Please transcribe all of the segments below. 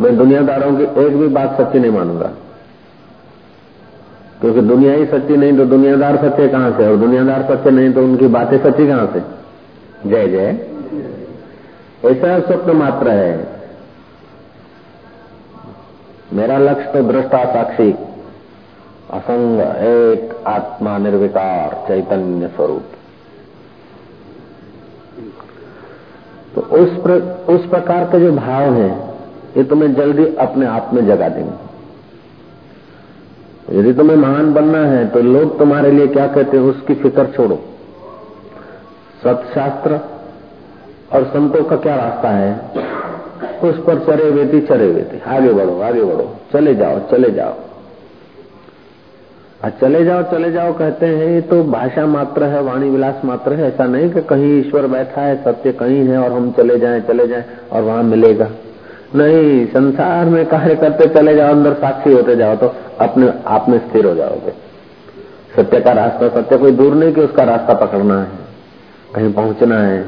मैं दुनियादारों की एक भी बात सच्ची नहीं मानूँगा। क्योंकि दुनिया ही सच्ची नहीं तो दुनियादार सच्चे कहाँ से? और दुनियादार सच्चे नहीं तो उनकी बातें सच्ची कहाँ से? जय जय। ऐसा स्वप्न मात्र है। मेरा लक्ष्य तो दृष्टा साक्षी असंग एक आत्मा निर्विकार चैतन्य स्वरूप। तो उस प्र, उस प्रकार के जो भाव हैं ये तुम्हें जल्दी अपने आप में जगा देंगे। यदि तुम्हें महान बनना है तो लोग तुम्हारे लिए क्या कहते हैं, उसकी फ़िक्र छोड़ो। सत्शास्त्र और संतों का क्या रास्ता है? उस पर चरे वेती चरे वेती आगे बढ़ो आगे बढ़ो। चले जाओ चले जाओ। और चले जाओ चले जाओ कहते हैं, ये तो भाषा मात्र है, वाणी विलास मात्र है। ऐसा नहीं कि कहीं ईश्वर बैठा है, सत्य कहीं है और हम चले जाएँ चले जाएँ और वहाँ मिलेगा। नहीं, संसार में कार्य करते चले जाओ, अंदर साक्षी होते जाओ तो अपने आप में स्थिर हो जाओगे। सत्य का रास्ता, सत्य कोई दूर नहीं कि उसका रास्ता पकड़ना है, कहीं पहुँचना है।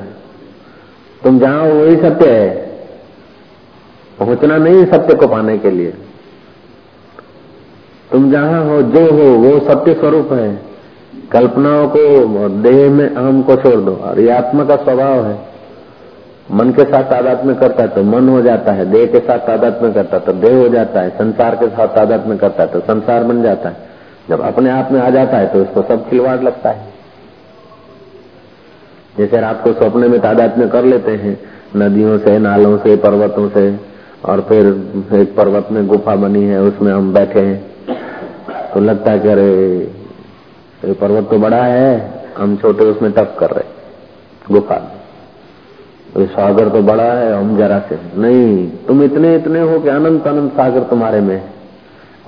तुम जहाँ वही सत्य है। पहुँचना नहीं सत्य को पाने के लिए। तुम जहाँ हो, जो हो, वो सत्य स्वरूप है। कल्पनाओं को देह में अहम को छोड़ दो। और ये आत्मा का स्वभाव है। मन के साथ तादाद में करता है तो मन हो जाता है, देह के साथ तादाद में करता है तो देह हो जाता है, संसार के साथ तादाद में करता है तो संसार बन जाता है। जब अपने आप में आ जाता है तो उसको सब खिलवाड़ लगता है। जैसे रात को सपने में तादाद में कर लेते हैं, नदियों से, नालों से, पर्वतों से, और फिर एक पर्वत में गुफा बनी है, उसमें हम बैठे हैं तो लगता है कि अरे, ये पर्वत तो बड़ा है, हम छोटे उसमें टप कर रहे गुफा में। तो सागर तो बड़ा है, हम जरा से। नहीं, तुम इतने इतने हो कि अनंत अनंत सागर तुम्हारे में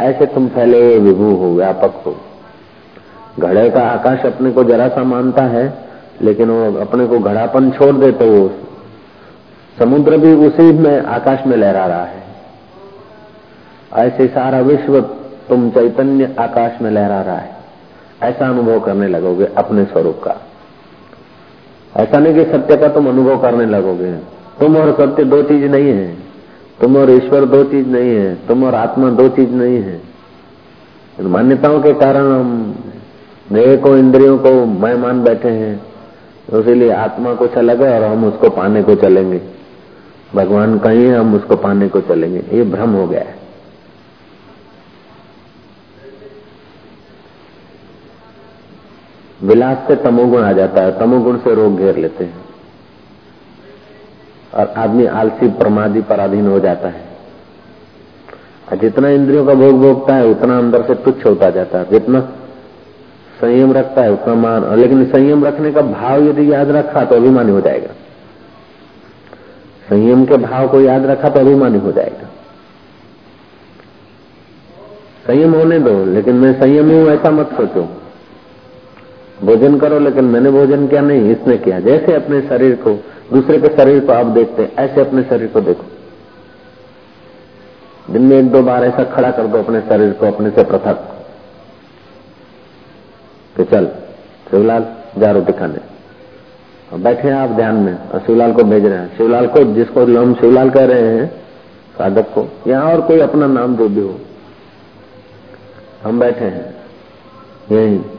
ऐसे तुम फैले, विभू हो, व्यापक हो। घड़े का आकाश अपने को जरा सा मानता है, लेकिन वो अपने को घड़ापन छोड़ दे तो वो समुद्र भी उसी में, आकाश में लहरा रहा है। ऐसे सारा विश्व तुम चैतन्य आकाश में लहरा रहा है। ऐसा अनुभव करने लगोगे अपने स्वरूप का। ऐसा नहीं कि सत्य का तुम अनुभव करने लगोगे। तुम और सत्य दो चीज़ नहीं है। तुम और ईश्वर दो चीज़ नहीं है। तुम और आत्मा दो चीज़ नहीं है। मान्यताओं के कारण हम देह को इंद्रियों को मैं मान बैठे हैं। तो इसीलिए आत्मा कुछ अलग है और हम उसको पाने को चलेंगे। भगवान कहीं है, हम उसको पाने को चलेंगे। ये भ्रम हो गया है। विलास से तमोगुण आ जाता है तमोगुण से रोग घेर लेते हैं। और आदमी आलसी, प्रमादी, पराधीन हो जाता है। और जितना इंद्रियों का भोग भोगता है, उतना अंदर से तुच्छ होता जाता है। जितना संयम रखता है, उतना मान लेकिन संयम रखने का भाव यदि याद रखा तो अभिमानी हो जाएगा। संयम के भाव को याद रखा तो अभिमानी हो जाएगा। संयम होने दो, लेकिन मैं संयमी हूँ, ऐसा मत सोचो। भोजन करो, लेकिन मैंने भोजन किया नहीं, इसने किया। जैसे अपने शरीर को, दूसरे के शरीर को आप देखते हैं, ऐसे अपने शरीर को देखो। दिन में एक दो बार ऐसा खड़ा कर दो अपने शरीर को, अपने से पृथक। कि चल, शिवलाल, जा रोटी खाने। और बैठे हैं आप ध्यान में, और शिवलाल को भेज रहे हैं। शिवलाल को, जिसको हम शिवलाल कह रहे हैं, साधक को, या और कोई अपना नाम जो भी हो। हम बैठे हैं, यही।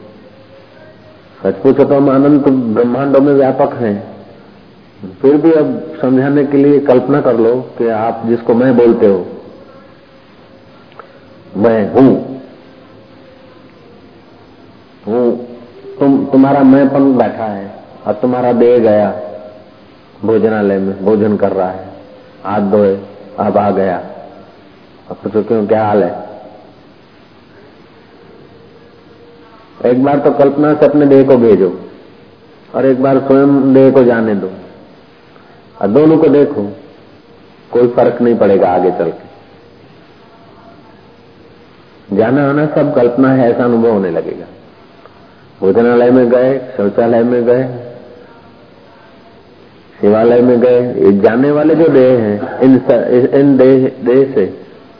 सच पूछो तो हम अनंत ब्रह्मांडों में व्यापक हैं। फिर भी अब समझाने के लिए कल्पना कर लो कि आप जिसको मैं बोलते हो, मैं हूँ। हूँ। तुम, तुम्हारा मैंपन बैठा है और तुम्हारा देह गया। भोजनालय में भोजन कर रहा है। हाथ धोए अब आ गया। अब पूछो क्यों, क्या हाल है? एक बार तो कल्पना से अपने देह को भेजो और एक बार स्वयं देह को जाने दो। और दोनों को देखो कोई फ़र्क नहीं पड़ेगा आगे चल के। जाना आना सब कल्पना है ऐसा अनुभव होने लगेगा। भोजनालय में गए शौचालय में गए शिवालय में गए जाने वाले जो देह हैं इन स, इन देह देह से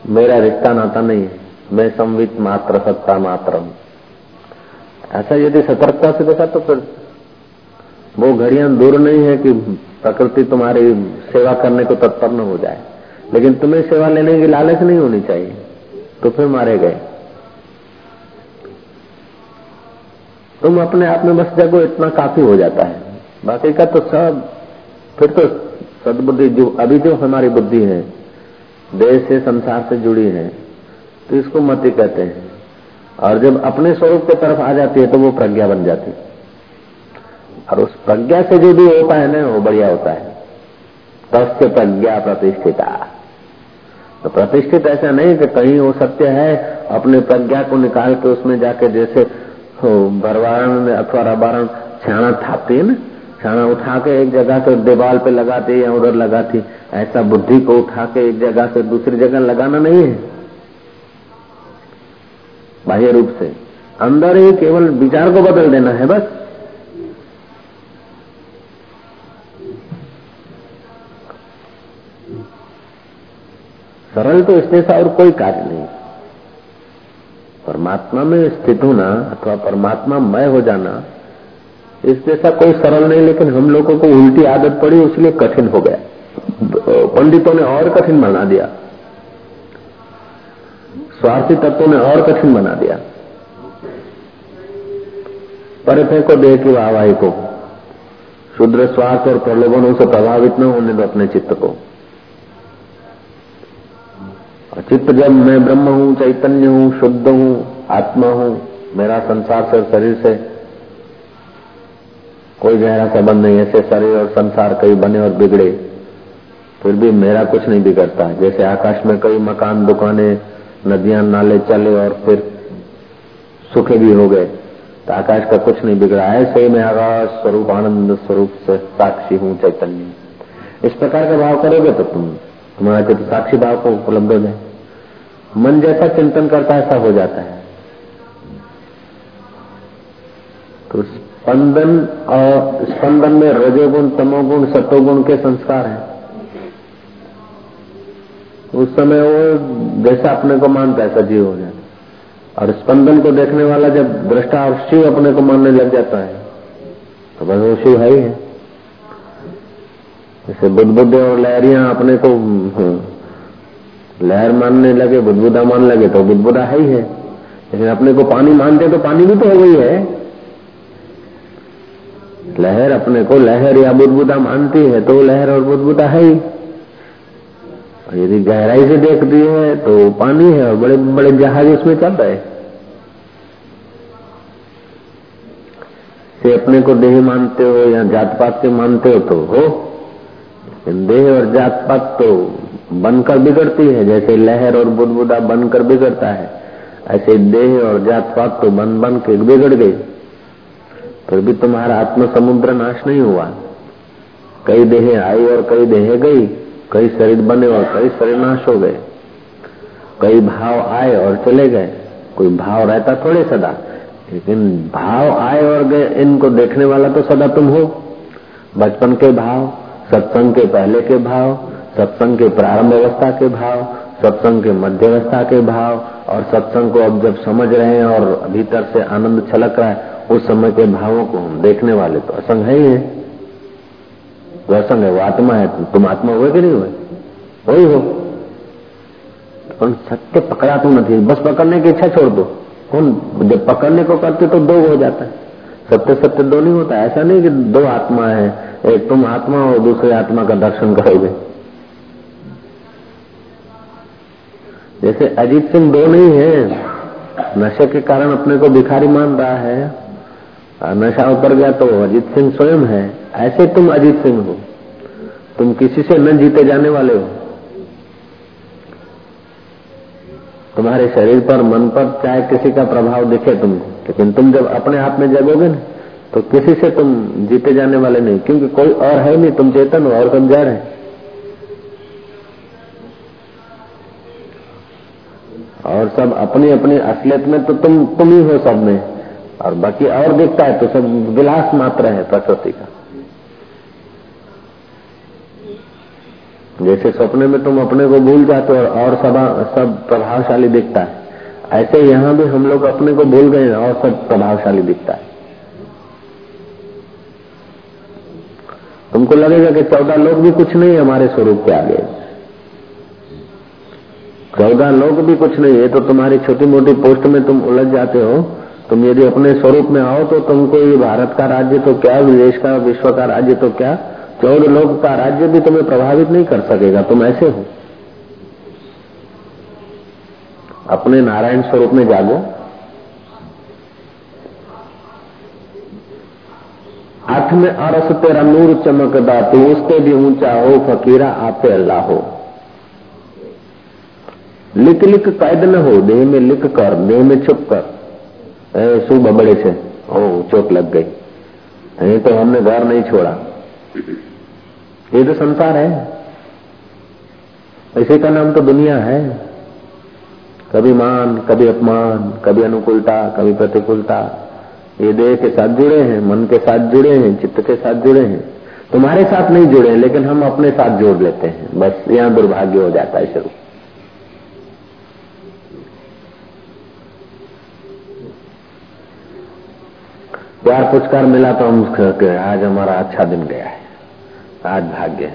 मेरा रिश्ता नाता नहीं है। मैं संवित मात्र सत्ता मात्र हूँ ऐसा यदि सतर्कता से देखा तो फिर वो घड़ियाँ दूर नहीं है कि प्रकृति तुम्हारी सेवा करने को तत्पर न हो जाए। लेकिन तुम्हें सेवा लेने की लालच नहीं होनी चाहिए तो फिर मारे गए। तुम अपने आप में बस जगो, इतना काफ़ी हो जाता है। बाकी का तो सब, फिर तो सदबुद्धि जो, अभी जो हमारी बुद्धि है देश से संसार से जुड़ी है तो इसको मति कहते हैं। और जब अपने स्वरूप की तरफ़ आ जाती है तो वो प्रज्ञा बन जाती है। और उस प्रज्ञा से जो भी होता है ना, वो बढ़िया होता है। तस्य प्रज्ञा प्रतिष्ठिता। तो प्रतिष्ठित ऐसा नहीं कि कहीं वो सत्य है, अपने प्रज्ञा को निकाल के उसमें जाके जैसे भरवारण अथवा रबारण, छाना थापती है ना? छाना उठा के एक जगह से दीवार पे लगाती या उधर लगाती, ऐसा बुद्धि को उठा के एक जगह से दूसरी जगह लगाना नहीं है। बाह्य रूप से। अंदर ही केवल विचार को बदल देना है, बस। सरल तो इसमें से और कोई कार्य नहीं। परमात्मा में स्थित होना अथवा परमात्मा मय हो जाना इस जैसा कोई सरल नहीं, लेकिन हम लोगों को उल्टी आदत पड़ी इसलिए कठिन हो गया। पंडितों ने और कठिन बना दिया। स्वार्थी तत्वों ने और कठिन बना दिया। पर फेंको देह की वाहवाही को, शुद्र स्वार्थ और प्रलोभनों से प्रभावित न होने दो अपने चित्त को। चित्त जब मैं ब्रह्म हूँ, चैतन्य हूँ, शुद्ध हूँ, आत्मा हूँ, मेरा संसार से शरीर से, कोई गहरा संबंध नहीं ऐसे शरीर और संसार कई बने और बिगड़े, फिर भी मेरा कुछ नहीं बिगड़ता। जैसे आकाश में कई मकान, दुकानें नदियाँ, नाले चले और फिर सुखे भी हो गए। तो आकाश का कुछ नहीं बिगड़ा। ऐसे मैं आकाश स्वरूप, आनंद स्वरूप से साक्षी हूँ, चैतन्य। इस प्रकार का भाव करोगे तो तुम, तुम्हारा चित्र साक्षी भाव को उपलब्ध हो मन जैसा चिंतन करता है, ऐसा हो जाता है। तो स्पंदन और स्पंदन में रजोगुण, तमोगुण सतोगुण के संस्कार है। उस समय वो जैसा अपने को मानता है, सजीव हो जाता और स्पंदन को देखने वाला जब दृष्टा और शिव अपने को मानने लग जाता है तो बस वो शिव है ही है। जैसे बुद्ध और लहरिया अपने को लहर मानने लगे बुद्धबुदा मान लगे तो बुद्धबुदा है ही है। लेकिन अपने को पानी मानते तो पानी भी तो हो गई है। लहर अपने को लहर या बुद्धबुदा मानती है तो लहर और बुद्धबुदा है ही। और यदि गहराई से देख देखती है तो पानी है और बड़े बड़े जहाज़ उसमें चल रहे से अपने को देह मानते हो या जात पात के मानते हो तो हो। देह और जात पात तो बनकर बिगड़ती है, जैसे लहर और बुदबुदा बनकर बिगड़ता है। ऐसे देह और जात पात तो बन बन के बिगड़ गई फिर भी तुम्हारा आत्म समुद्र नाश नहीं हुआ। कई देह आई और कई देह गई। कई शरीर बने और कई शरीर नाश हो गए। कई भाव आए और चले गए। कोई भाव रहता थोड़े सदा, लेकिन भाव आए और गए, इनको देखने वाला तो सदा तुम हो। बचपन के भाव, सत्संग के पहले के भाव, सत्संग के प्रारंभ अवस्था के भाव, सत्संग के मध्य अवस्था के भाव, और सत्संग को अब जब समझ रहे हैं और भीतर से आनंद छलक रहा है, उस समय के भावों को हम देखने वाले तो असंग है ही है। वो असंग है वो आत्मा है तुम आत्मा हुए कि नहीं हुए वही हो। सत्य पकड़ा तो नहीं बस पकड़ने की इच्छा छोड़ दो। कौन जब पकड़ने को करते तो दो हो जाता है। सत्य सत्य दो नहीं होता। ऐसा नहीं कि दो आत्मा है। एक तुम आत्मा और दूसरे आत्मा का दर्शन करोगे। जैसे अजीत सिंह दो नहीं है। नशे के कारण अपने को भिखारी मान रहा है। नशा उतर गया तो अजीत सिंह स्वयं है। ऐसे तुम अजीत सिंह हो। तुम किसी से न जीते जाने वाले हो। तुम्हारे शरीर पर, मन पर चाहे किसी का प्रभाव दिखे तुमको। लेकिन तुम जब अपने आप में जगोगे ना तो किसी से तुम जीते जाने वाले नहीं। क्योंकि कोई और है नहीं, तुम चेतन हो और तुम जड़ है। और सब अपनी अपनी असलियत में तो तुम तुम ही हो सब में। और बाकी और दिखता है तो सब विलास मात्र है प्रकृति का। जैसे सपने में तुम अपने को भूल जाते हो और सब सब प्रभावशाली दिखता है। ऐसे यहाँ भी हम लोग अपने को भूल गए और सब प्रभावशाली दिखता है। तुमको लगेगा कि चौदह लोग भी कुछ नहीं हमारे स्वरूप के आगे। चौदह लोग भी कुछ नहीं है तो तुम्हारी छोटी मोटी पोस्ट में तुम उलझ जाते हो। तुम यदि अपने स्वरूप में आओ तो तुमको ये भारत का राज्य तो क्या विदेश का, विश्व का राज्य तो क्या? चौदह लोग का राज्य भी तुम्हें प्रभावित नहीं कर सकेगा। तुम ऐसे हो। अपने नारायण स्वरूप में जागो। हाथ में अरस तेरा नूर चमकदा, तू उससे भी ऊँचा हो, फकीरा आपे अल्लाह हो। लिख लिख कैद न हो, देह में लिख कर, देह में छुप कर। शू बबड़े ओ, चोट लग गई। तो हमने घर नहीं छोड़ा। ये तो संसार है। इसी का नाम तो दुनिया है। कभी मान, कभी अपमान, कभी अनुकूलता, कभी प्रतिकूलता। ये देह के साथ जुड़े हैं, मन के साथ जुड़े हैं, चित्त के साथ जुड़े हैं। तुम्हारे साथ नहीं जुड़े हैं लेकिन हम अपने साथ जोड़ लेते हैं। बस यहाँ दुर्भाग्य हो जाता है शुरू। प्यार पुरस्कार मिला तो हम कहते आज हमारा अच्छा दिन गया है। आज भाग्य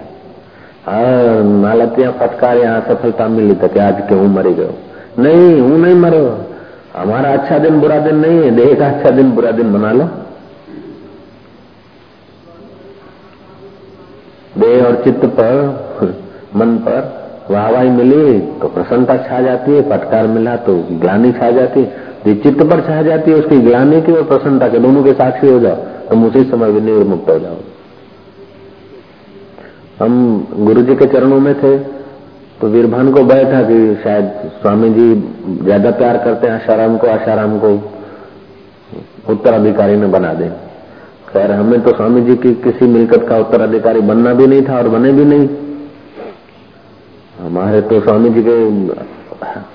हाँ। नालतिया फटकार यहाँ सफलता मिली तो आज क्यों मरी गयो नहीं, हूँ नहीं मरो हमारा अच्छा दिन बुरा दिन नहीं है। देह का अच्छा दिन बुरा दिन बना लो। देह और चित्त पर, मन पर वाहवाही मिली तो प्रसन्नता छा जाती है, फटकार मिला तो ग्लानी छा जाती है। चित्त पर छा जाती है, उसकी ग्लानी की और प्रसन्नता के दोनों के साक्षी हो जाओ, तुम उसी समय विनिर्मुक्त मुक्त हो जाओ। हम गुरु जी के चरणों में थे तो वीरभान को बैठा कि शायद स्वामी जी ज़्यादा प्यार करते हैं आशाराम को आशाराम को उत्तराधिकारी में बना दे। खैर, हमें तो स्वामी जी की किसी मिलकत का उत्तराधिकारी बनना भी नहीं था और बने भी नहीं। हमारे तो स्वामी जी के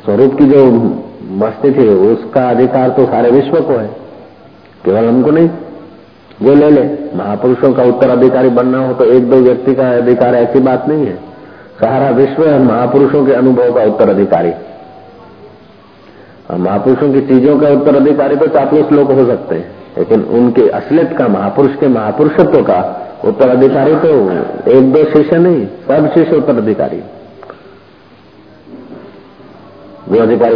स्वरूप की जो मस्ती थी, उसका अधिकार तो सारे विश्व को है। केवल हमको नहीं, जो ले ले। महापुरुषों का उत्तराधिकारी बनना हो तो एक दो व्यक्ति का अधिकार ऐसी बात नहीं है। सारा विश्व है महापुरुषों के अनुभव का उत्तराधिकारी। महापुरुषों की चीज़ों का उत्तराधिकारी तो चापलूस लोग हो सकते हैं, लेकिन उनके असलियत का, महापुरुष के महापुरुषत्व का उत्तराधिकारी तो एक दो शिष्य नहीं, सब शिष्य उत्तराधिकारी। जो अधिकारी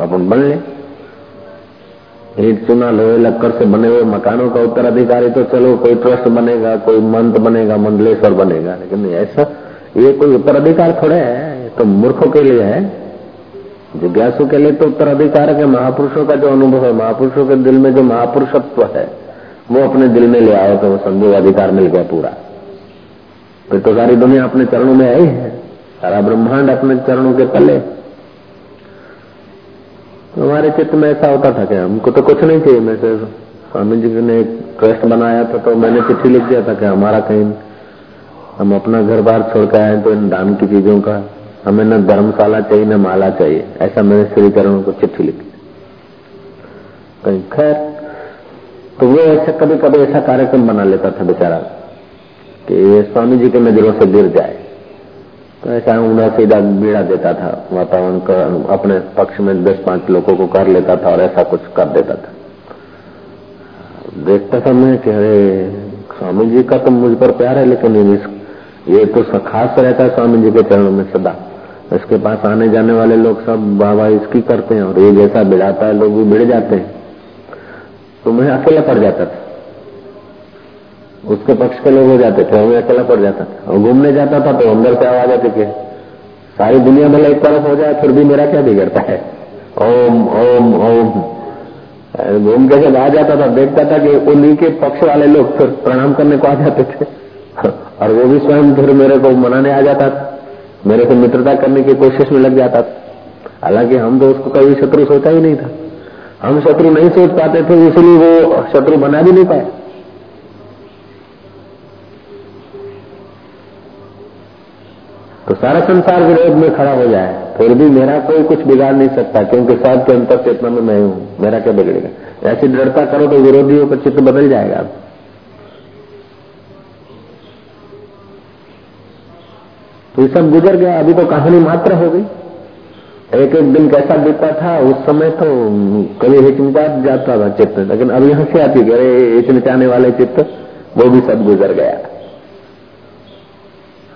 अपन बन ले। ईट लोहे लक्कर से बने हुए मकानों का उत्तराधिकारी तो चलो, कोई ट्रस्ट बनेगा, कोई मंत्र बनेगा, मंडलेश्वर बनेगा। लेकिन ऐसा ये कोई उत्तराधिकार थोड़े है तो मूर्खों के लिए है। जिज्ञासु के लिए तो उत्तराधिकार के महापुरुषों का जो अनुभव है, महापुरुषों के दिल में जो महापुरुषत्व है, वो अपने दिल में ले आए तो वो संभव अधिकार मिल गया पूरा। तो सारी दुनिया अपने चरणों में आई है। सारा ब्रह्मांड अपने चरणों के तले। हमारे चित्त में ऐसा होता था कि हमको तो कुछ नहीं चाहिए मैं स्वामी जी ने ट्रस्ट बनाया था तो मैंने चिट्ठी लिख दिया था कि हमारा कहीं हम अपना घर बार छोड़ के आए तो इन दान की चीज़ों का हमें न धर्मशाला चाहिए, न माला चाहिए। ऐसा मैंने श्री चरणों को चिट्ठी लिखी कहीं खैर तो वो ऐसा कभी कभी ऐसा कार्यक्रम बना लेता था बेचारा कि स्वामी जी के नज़रों से गिर जाए। तो ऐसा उड़ा सीधा बीड़ा देता था। वातावरण का अपने पक्ष में दस पाँच लोगों को कर लेता था और ऐसा कुछ कर देता था। देखता था मैं कि अरे स्वामी जी का तो मुझ पर प्यार है, लेकिन ये तो खास रहता है स्वामी जी के चरणों में सदा। इसके पास आने जाने वाले लोग सब बाबा इसकी करते हैं और ये जैसा बिड़ाता है, लोग भी बिड़ जाते हैं। तो मैं अकेला पड़ जाता था। उसके पक्ष के लोग हो जाते थे, हमें अकेला पड़ जाता था। और घूमने जाता था तो अंदर से आवाज़ आती थी, सारी दुनिया भले एक तरफ़ हो जाए, फिर भी मेरा क्या बिगड़ता है? ओम ओम ओम। घूम के जब आ जाता था, देखता था कि उन्हीं के पक्ष वाले लोग फिर प्रणाम करने को आ जाते थे। और वो भी स्वयं फिर मेरे को मनाने आ जाता था। मेरे को मित्रता करने की कोशिश में लग जाता था। हालाँकि हम तो उसको कभी शत्रु सोचा ही नहीं था। हम शत्रु नहीं सोच पाते थे, इसलिए वो शत्रु बना भी नहीं पाए तो सारा संसार विरोध में खड़ा हो जाए, फिर भी मेरा कोई कुछ बिगाड़ नहीं सकता, क्योंकि सब के अंतर चेतना में मैं हूँ, मेरा क्या बिगड़ेगा? ऐसी दृढ़ता करो तो विरोधियों का चित्र बदल जाएगा तो ये सब गुजर गया, अभी तो कहानी मात्र हो गई। एक एक दिन कैसा बीतता था, उस समय तो कभी हिचमिचा जाता था चित्त लेकिन अब यहाँ से आती अरे हिचमिचाने वाले चित्त वो भी सब गुजर गया।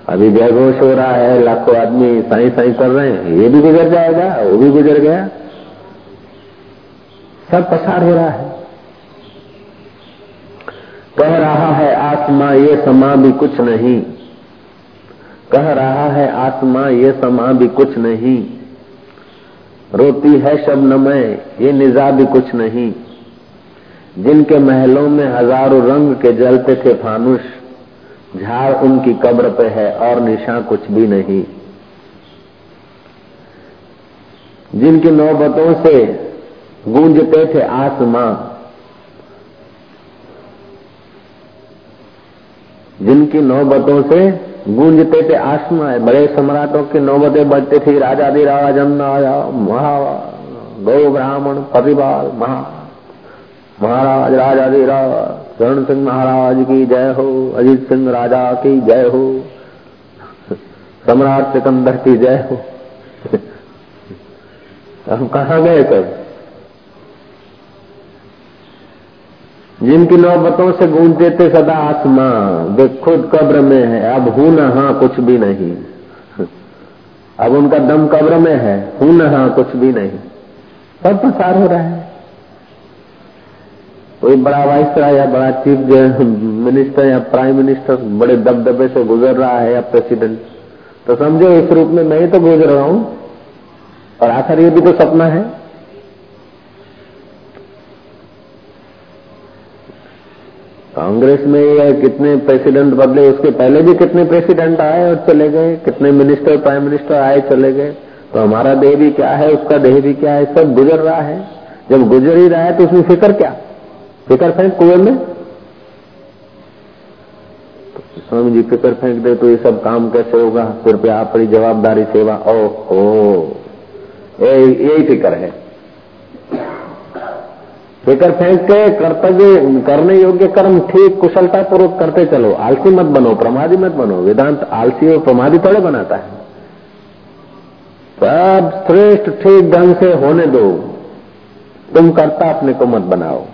अभी जयघोष हो रहा है, लाखों आदमी साई साई कर रहे हैं। ये भी गुजर जाएगा, वो भी गुजर गया। सब पसार हो रहा है। कह रहा है, आत्मा ये समा भी कुछ नहीं। कह रहा है, आत्मा ये समा भी कुछ नहीं। रोती है शबनमय ये निजा भी कुछ नहीं। जिनके महलों में हज़ारों रंग के जलते थे फानुष झाड़ उनकी कब्र पे है और निशा कुछ भी नहीं। जिनकी नौबतों से गूंजते थे आसमां, जिनकी नौबतों से गूंजते थे आसमां, बड़े सम्राटों की नौबतें बजते थी राजा दी राजन आया, महा, गौ ब्राह्मण परिवार महा, महाराज राजा दी चरण सिंह महाराज की जय हो, अजीत सिंह राजा की जय हो, सम्राट सिकंदर की जय हो। हम कहा गए कब? जिनकी नौबतों से गूंजते थे सदा आत्मा वे खुद कब्र में है, अब हूँ न हाँ कुछ भी नहीं। अब उनका दम कब्र में है, हूँ न हाँ कुछ भी नहीं। सब प्रसार हो रहा है। कोई बड़ा वाइसरा या बड़ा चीफ मिनिस्टर या प्राइम मिनिस्टर बड़े दबदबे से गुजर रहा है या प्रेसिडेंट तो समझो, इस रूप में मैं ही तो गुजर रहा हूँ। और आखिर ये भी तो सपना है। कांग्रेस में कितने प्रेसिडेंट बदले, उसके पहले भी कितने प्रेसिडेंट आए और चले गए, कितने मिनिस्टर प्राइम मिनिस्टर आए, चले गए। तो हमारा देह भी क्या है, उसका देह भी क्या है, सब गुजर रहा है। जब गुजर ही रहा है तो उसमें फ़िक्र क्या? फ़िक्र फेंक कुएँ में? तो स्वामी जी फ़िक्र फेंक दे तो ये सब काम कैसे होगा? सिर पे आप बड़ी जवाबदारी सेवा ओ ओ यही फ़िक्र है। फ़िक्र फेंक के कर्तव्य, करने योग्य कर्म ठीक कुशलता पूर्वक करते चलो। आलसी मत बनो, प्रमादी मत बनो। वेदांत आलसी और प्रमादी थोड़े बनाता है। सब श्रेष्ठ ठीक ढंग से होने दो। तुम करता अपने को मत बनाओ।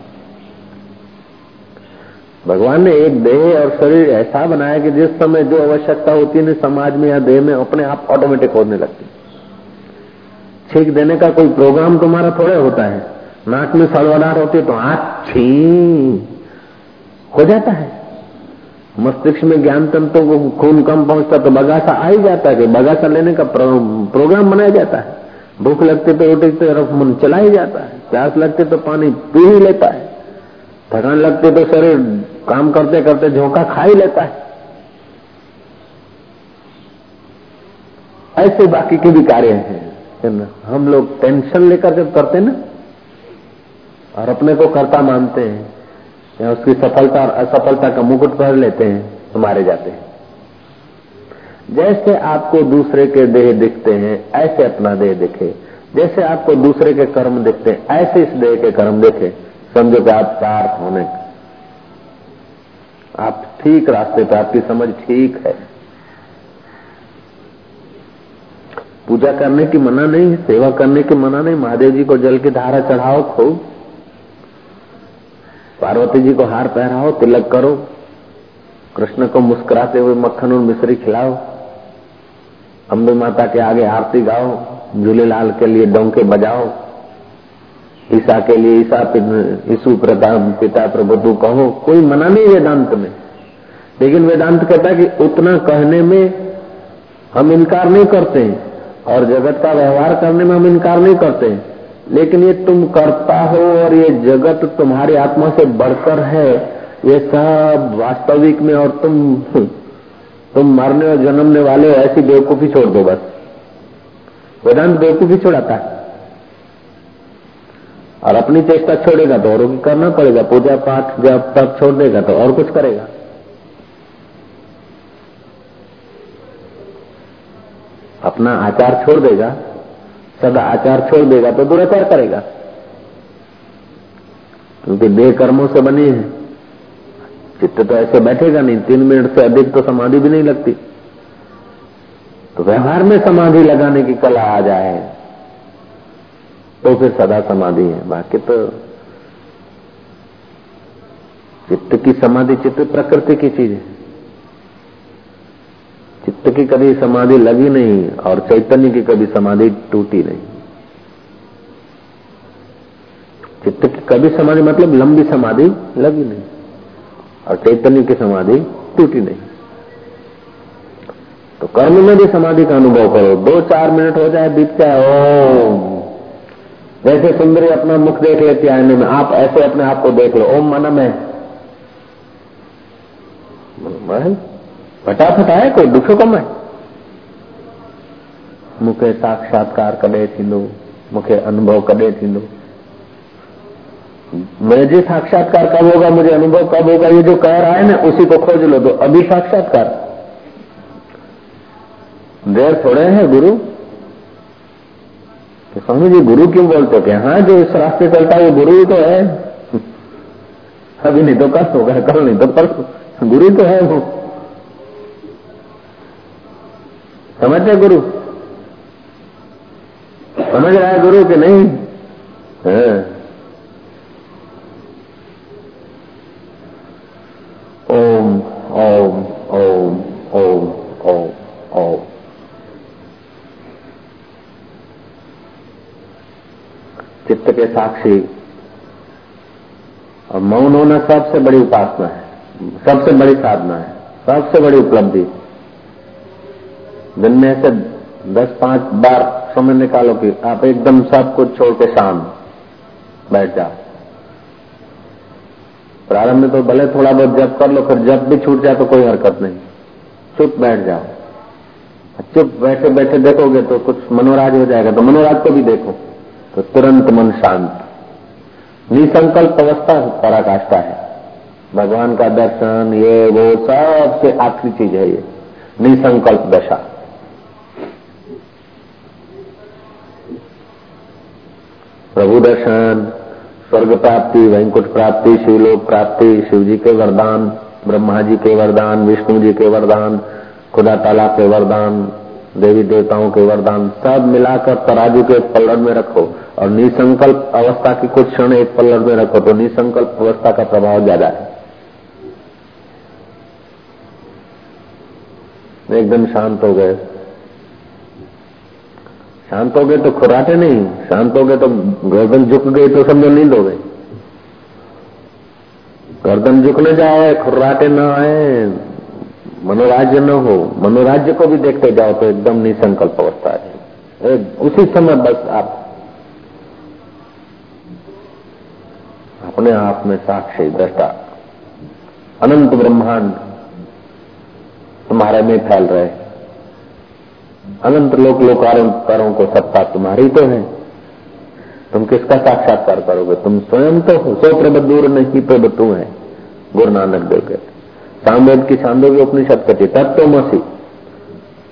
भगवान ने एक देह और शरीर ऐसा बनाया कि जिस समय जो आवश्यकता होती है, समाज में या देह में अपने आप ऑटोमेटिक होने लगती छीक देने का कोई प्रोग्राम तुम्हारा थोड़े होता है। नाक में सड़वड़ाहट होती है तो आठ छी हो जाता है। मस्तिष्क में ज्ञान तंत्रों को खून कम पहुँचता तो बगासा आ ही जाता है कि बगासा लेने का प्रोग्राम बनाया जाता है। भूख लगती तो रोटी तरफ़ मन चला ही जाता है। प्यास लगते तो पानी पी ही लेता है। थकान लगती तो शरीर काम करते करते झोंका खा ही लेता है। ऐसे बाकी के भी कार्य हैं हम लोग टेंशन लेकर जब करते ना, और अपने को कर्ता मानते हैं, या उसकी सफलता और असफलता का मुकुट पहन लेते हैं तो मारे जाते हैं। जैसे आपको दूसरे के देह दिखते हैं, ऐसे अपना देह दिखे। जैसे आपको दूसरे के कर्म दिखते हैं, ऐसे इस देह के कर्म देखे। समझो कि आप सार्थ होने आप ठीक रास्ते पर आपकी समझ ठीक है। पूजा करने की मना नहीं है, सेवा करने की मना नहीं, महादेव जी को जल की धारा चढ़ाओ खूब। पार्वती जी को हार पहराओ, तिलक करो। कृष्ण को मुस्कुराते हुए मक्खन और मिश्री खिलाओ। अम्बे माता के आगे आरती गाओ झूलेलाल के लिए डोंके बजाओ। ईसा के लिए ईसा ईसु पिता प्रभु कहो, कोई मना नहीं वेदांत में। लेकिन वेदांत कहता है कि उतना कहने में हम इनकार नहीं करते और जगत का व्यवहार करने में हम इनकार नहीं करते लेकिन ये तुम करता हो और ये जगत तुम्हारी आत्मा से बढ़कर है, ये सब वास्तविक में और तुम तुम मरने और जन्मने वाले ऐसी बेवकूफ़ी छोड़ दो बस। वेदांत बेवकूफ़ी छोड़ाता है। और अपनी चेष्टा छोड़ेगा तो औरों की करना पड़ेगा, पूजा पाठ, जब तक छोड़ देगा तो और कुछ करेगा। अपना आचार छोड़ देगा, सदा आचार छोड़ देगा तो दुराचार करेगा। क्योंकि देह कर्मों से बनी है। चित्त तो ऐसे बैठेगा नहीं, तीन मिनट से अधिक तो समाधि भी नहीं लगती। तो व्यवहार में समाधि लगाने की कला आ जाए। तो फिर सदा समाधि है। बाकी तो चित्त की समाधि चित्त प्रकृति की चीज़ है। चित्त की कभी समाधि लगी नहीं और चैतन्य की कभी समाधि टूटी नहीं। चित्त की कभी समाधि मतलब लंबी समाधि लगी नहीं और चैतन्य की समाधि टूटी नहीं। तो कर्म में भी समाधि का अनुभव करो। दो चार मिनट हो जाए, बीत जाए ओम। जैसे सुंदरी अपना मुख देख लेती है आईने में। आप ऐसे अपने आप को देख लो। ओम मन में फटाफट आए, कोई दुख कम है मुखे साक्षात्कार कॾहिं थींदो? मूंखे अनुभव कॾहिं थींदो? मुझे साक्षात्कार कब होगा, मुझे अनुभव कब होगा? ये जो कह रहा है ना, उसी को खोज लो। तो अभी साक्षात्कार। देर थोड़े हैं, गुरु। स्वामी जी गुरु क्यों बोलते थे हाँ? जो इस रास्ते चलता है, वो गुरु ही तो है। अभी नहीं तो कल होगा, कल नहीं तो परसों। गुरु तो है वो। समझते गुरु? समझ रहा है गुरु कि नहीं? हाँ। ओम ओम ओम ओम ओम ओम चित्त के साक्षी। और मौन होना सबसे बड़ी उपासना है। सबसे बड़ी साधना है। सबसे बड़ी उपलब्धि। दिन में से दस पाँच बार समय निकालो कि आप एकदम सब कुछ छोड़ के शाम बैठ जाओ। प्रारंभ में तो भले थोड़ा बहुत जब कर लो, फिर जब भी छूट जाए तो कोई हरकत नहीं। चुप बैठ जाओ। चुप बैठे बैठे देखोगे तो कुछ मनोराज हो जाएगा। तो मनोराज को भी देखो। तो तुरंत मन शांत। निसंकल्प अवस्था पराकाष्ठा है। भगवान का दर्शन, ये, वो सबसे आखिरी चीज़ है ये। निसंकल्प दशा। प्रभु दर्शन, स्वर्ग प्राप्ति, वैंकुट प्राप्ति शिवलोक प्राप्ति शिव जी के वरदान, ब्रह्मा जी के वरदान, विष्णु जी के वरदान खुदा ताला के वरदान, देवी देवताओं के वरदान, सब मिलाकर तराजू के पलड़ में रखो। और निसंकल्प अवस्था की कुछ क्षण एक पल्लड़ में रखो तो निसंकल्प अवस्था का प्रभाव ज़्यादा है। एकदम शांत हो गए। शांत हो गए तो खुराटे नहीं, शांत हो गए तो गर्दन झुक गई तो समझो नींद हो गई। गर्दन झुकने जाए खुर्राटे न आए, मनोराज्य न हो, मनोराज्य को भी देखते जाओ तो एकदम निसंकल्प अवस्था है। उसी समय बस आप अपने आप में साक्षी, दृष्टा। अनंत ब्रह्मांड तुम्हारे में फैल रहे। अनंत लोक लोकारों को सत्ता तुम्हारी तो है। तुम किसका साक्षात्कार करोगे? तुम स्वयं तो हो। सो प्रभ दूर नहीं प्रभ तू है, गुरु नानक देव के। सामवेद की छांदो की उपनिषद कहती तत्व मसी।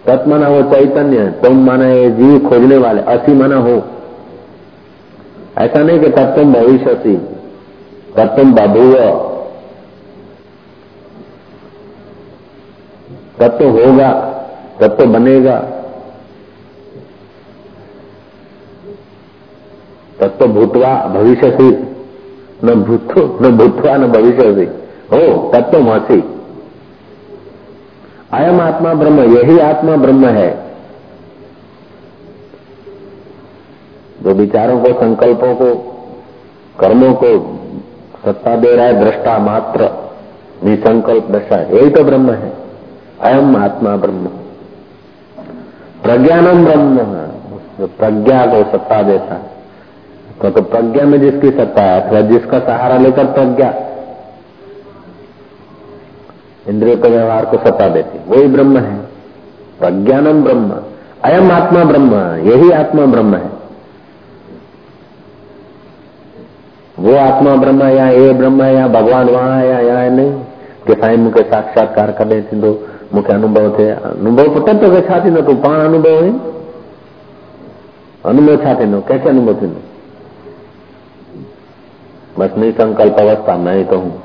तत् माना वो चैतन्य तुम माना ये जीव खोजने वाले। असी माना हो। ऐसा नहीं कि तत्व भविष्य तत्व बभुव तत्व होगा तत्व बनेगा तत्व भूतवा भविष्य से न भूतो न भूतवा न भविष्य से हो तत्व महसी अयम आत्मा ब्रह्म यही आत्मा ब्रह्म है जो विचारों को संकल्पों को कर्मों को सत्ता दे रहा है दृष्टा मात्र। निसंकल्प दशा यही तो ब्रह्म है। अयम आत्मा ब्रह्म। प्रज्ञानम ब्रह्म। जो प्रज्ञा को सत्ता देता है। तो, तो प्रज्ञा में जिसकी सत्ता है अथवा जिसका सहारा लेकर प्रज्ञा। इंद्रियों के व्यवहार को सत्ता देती वही ब्रह्म है। प्रज्ञानम ब्रह्म। अयम आत्मा ब्रह्म। यही आत्मा ब्रह्म है। वो आत्मा ब्रह्म या ये ब्रह्म है या भगवान वहाँ है या नहीं। कि साईं मूंखे साक्षात्कार कॾहिं थींदो मूंखे अनुभव थिए अनुभव पुट तो छा थींदो तूं पाण अनुभव हुई अनुभव छा थींदो कंहिंखे अनुभव थींदो बस नहीं संकल्प अवस्था, मैं ही तो हूँ।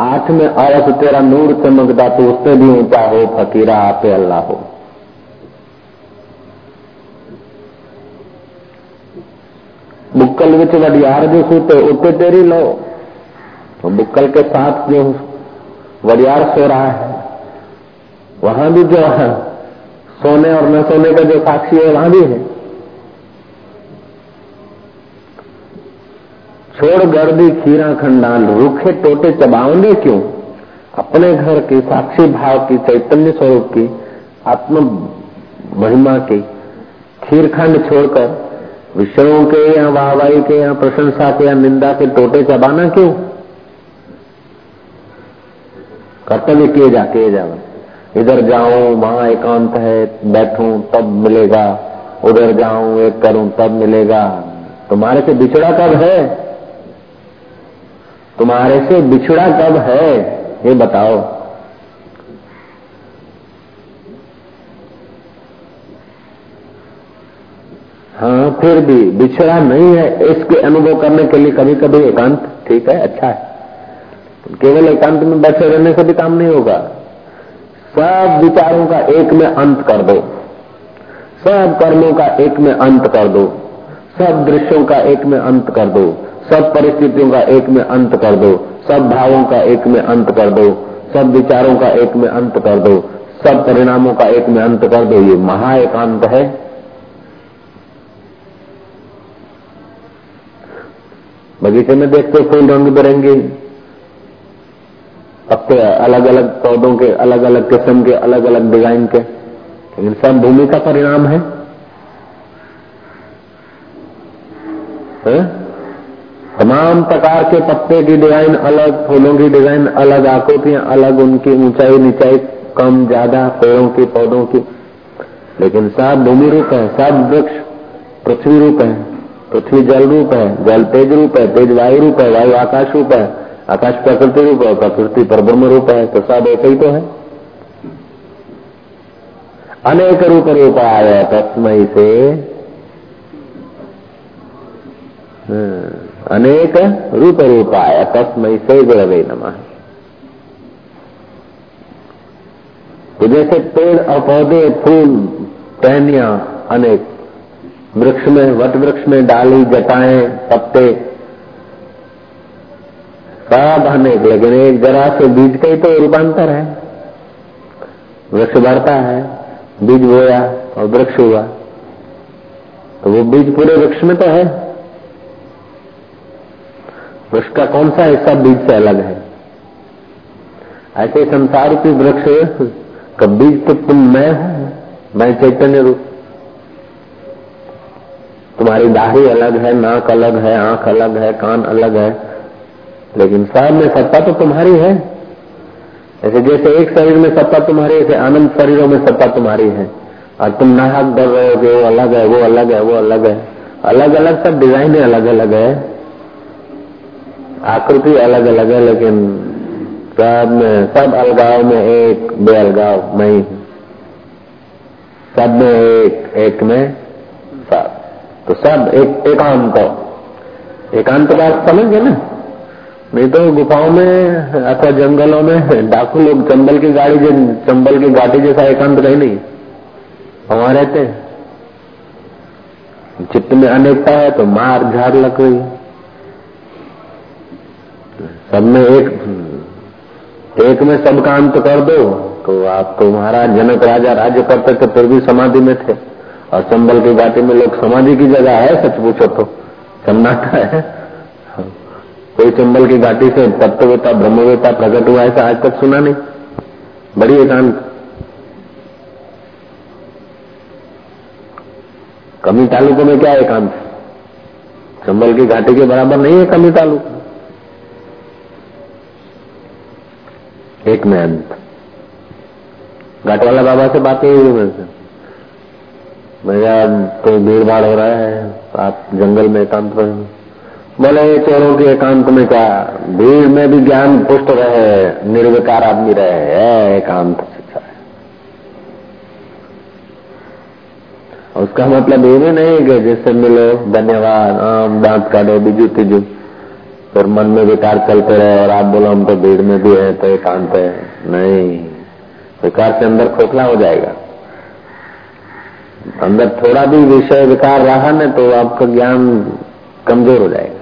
आठ में अरस तेरा नूर चमकदा तो उससे भी ऊँचा हो, फकीरा आपे अल्लाह हो। विच वडियार जो सूते उते तेरी लो। तो बुक्कल के साथ जो वरियार सो रहा है, वहाँ भी जो है, सोने और न सोने का जो साक्षी है, वहाँ भी है। छोड़ गर्दी, खीरा खंडाल, रूखे टोटे चबावने क्यों? अपने घर की साक्षी भाव की, चैतन्य स्वरूप की, आत्म महिमा की खीर खंड छोड़कर विषयों के या वाहवाही के या प्रशंसा के या निंदा के टोटे चबाना क्यों? कर्तव्य किए जा किए जा। इधर जाऊँ, वहाँ एकांत है, बैठूं, तब मिलेगा। उधर जाऊँ, एक करूँ, तब मिलेगा। तुम्हारे से बिछड़ा कब है? तुम्हारे से बिछड़ा कब है? ये बताओ। हाँ फिर भी बिछड़ा नहीं है। इसके अनुभव करने के लिए कभी कभी एकांत ठीक है अच्छा है। केवल एकांत में बैठे रहने से भी काम नहीं होगा। सब विचारों का एक में अंत कर दो। सब कर्मों का एक में अंत कर दो। सब दृश्यों का एक में अंत कर दो। सब परिस्थितियों का एक में अंत कर दो। सब भावों का एक में अंत कर दो। सब विचारों का एक में अंत कर दो। सब परिणामों का एक में अंत कर दो। ये महा एकांत है। बगीचे में देखते फूल रंग बिरंगे। पत्ते अलग अलग पौधों के अलग अलग किस्म के अलग अलग डिज़ाइन के। लेकिन सब भूमि का परिणाम है, है? तमाम प्रकार के पत्ते की डिज़ाइन अलग फूलों की डिज़ाइन अलग आकृतियाँ अलग उनकी ऊंचाई नीचाई कम ज़्यादा पेड़ों की पौधों की। लेकिन सब भूमि रूप है सब वृक्ष पृथ्वी रूप है। पृथ्वी जल रूप है, जल तेज रूप है, तेज वायु रूप है, वायु आकाश रूप है, आकाश प्रकृति रूप है, प्रकृति पर ब्रह्म रूप है तो सब एक ही तो है अनेक रूप रूप आया तस्मय से हम्म। अनेक रूप रूपाय तस्मय से गुरवे नमः तो जैसे पेड़ और पौधे, फूल, टहनिया अनेक वृक्ष में, वट वृक्ष में डाली, जटाएँ, पत्ते। सब अनेक लेकिन एक जरा से बीज का ही तो रूपांतर है। वृक्ष बढ़ता है, बीज बोया और वृक्ष हुआ। तो वो बीज पूरे वृक्ष में तो है। वृक्ष का कौन सा हिस्सा बीज से अलग है? ऐसे संसार की वृक्ष का बीज तो तुम मैं हूँ, मैं चैतन्य रूप। तुम्हारी दाढ़ी अलग है, नाक अलग है, आँख अलग है, कान अलग है। लेकिन सब में सत्ता तो तुम्हारी है। ऐसे जैसे एक शरीर में सत्ता तुम्हारी, ऐसे आनंद शरीरों में सत्ता तुम्हारी है। और तुम नाहक डर रहे हो कि वो अलग है, वो अलग है, वो अलग है। अलग अलग सब डिजाइने अलग अलग है। आकृति अलग अलग है, लेकिन सब में, सब अलगाव में एक बे अलगाव, मैं सब में एक एक में सब। तो सब एक, एकांत एकांत बात समझ गए ना? नहीं तो गुफाओं में, अथवा जंगलों में, डाकू लोग चंबल की गाड़ी चंबल की घाटी जैसा एकांत कहीं नहीं। वहाँ रहते हैं। चित्त में अनेकता है तो मार झाड़ लग है सब में एक एक में सबका अंत कर दो तो आप तो महाराज जनक राजा राज्य करते थे फिर भी समाधि में थे। और चंबल की घाटी में लोग समाधि की जगह है, सच पूछो तो। सन्नाटा है। कोई चंबल की घाटी से तत्ववेता, ब्रह्मवेता प्रकट हुआ ऐसा आज तक सुना नहीं। बड़ी एकांत। कमी तालुकों में क्या एकांत? चंबल की घाटी के बराबर नहीं है कमी तालुक। एक में अंत। घाटवाला बाबा से बात नहीं हुई मेरे से। मेरा तो भीड़ भाड़ हो रहा है, आप जंगल में एकांत में बोले चोरों के एकांत में क्या, भीड़ में भी ज्ञान पुष्ट रहे, निर्विकार आदमी रहे है एकांत शिक्षा उसका मतलब ये भी नहीं कि जिससे मिलो, धन्यवाद, आम दांत काटो, बीजू तीजू, फिर मन में विकार चलते रहे और आप बोलो, हम तो भीड़ में भी है तो एकांत है। नहीं, विकार से अंदर खोखला हो जाएगा। अंदर थोड़ा भी विषय विकार रहा न तो आपका ज्ञान कमज़ोर हो जाएगा।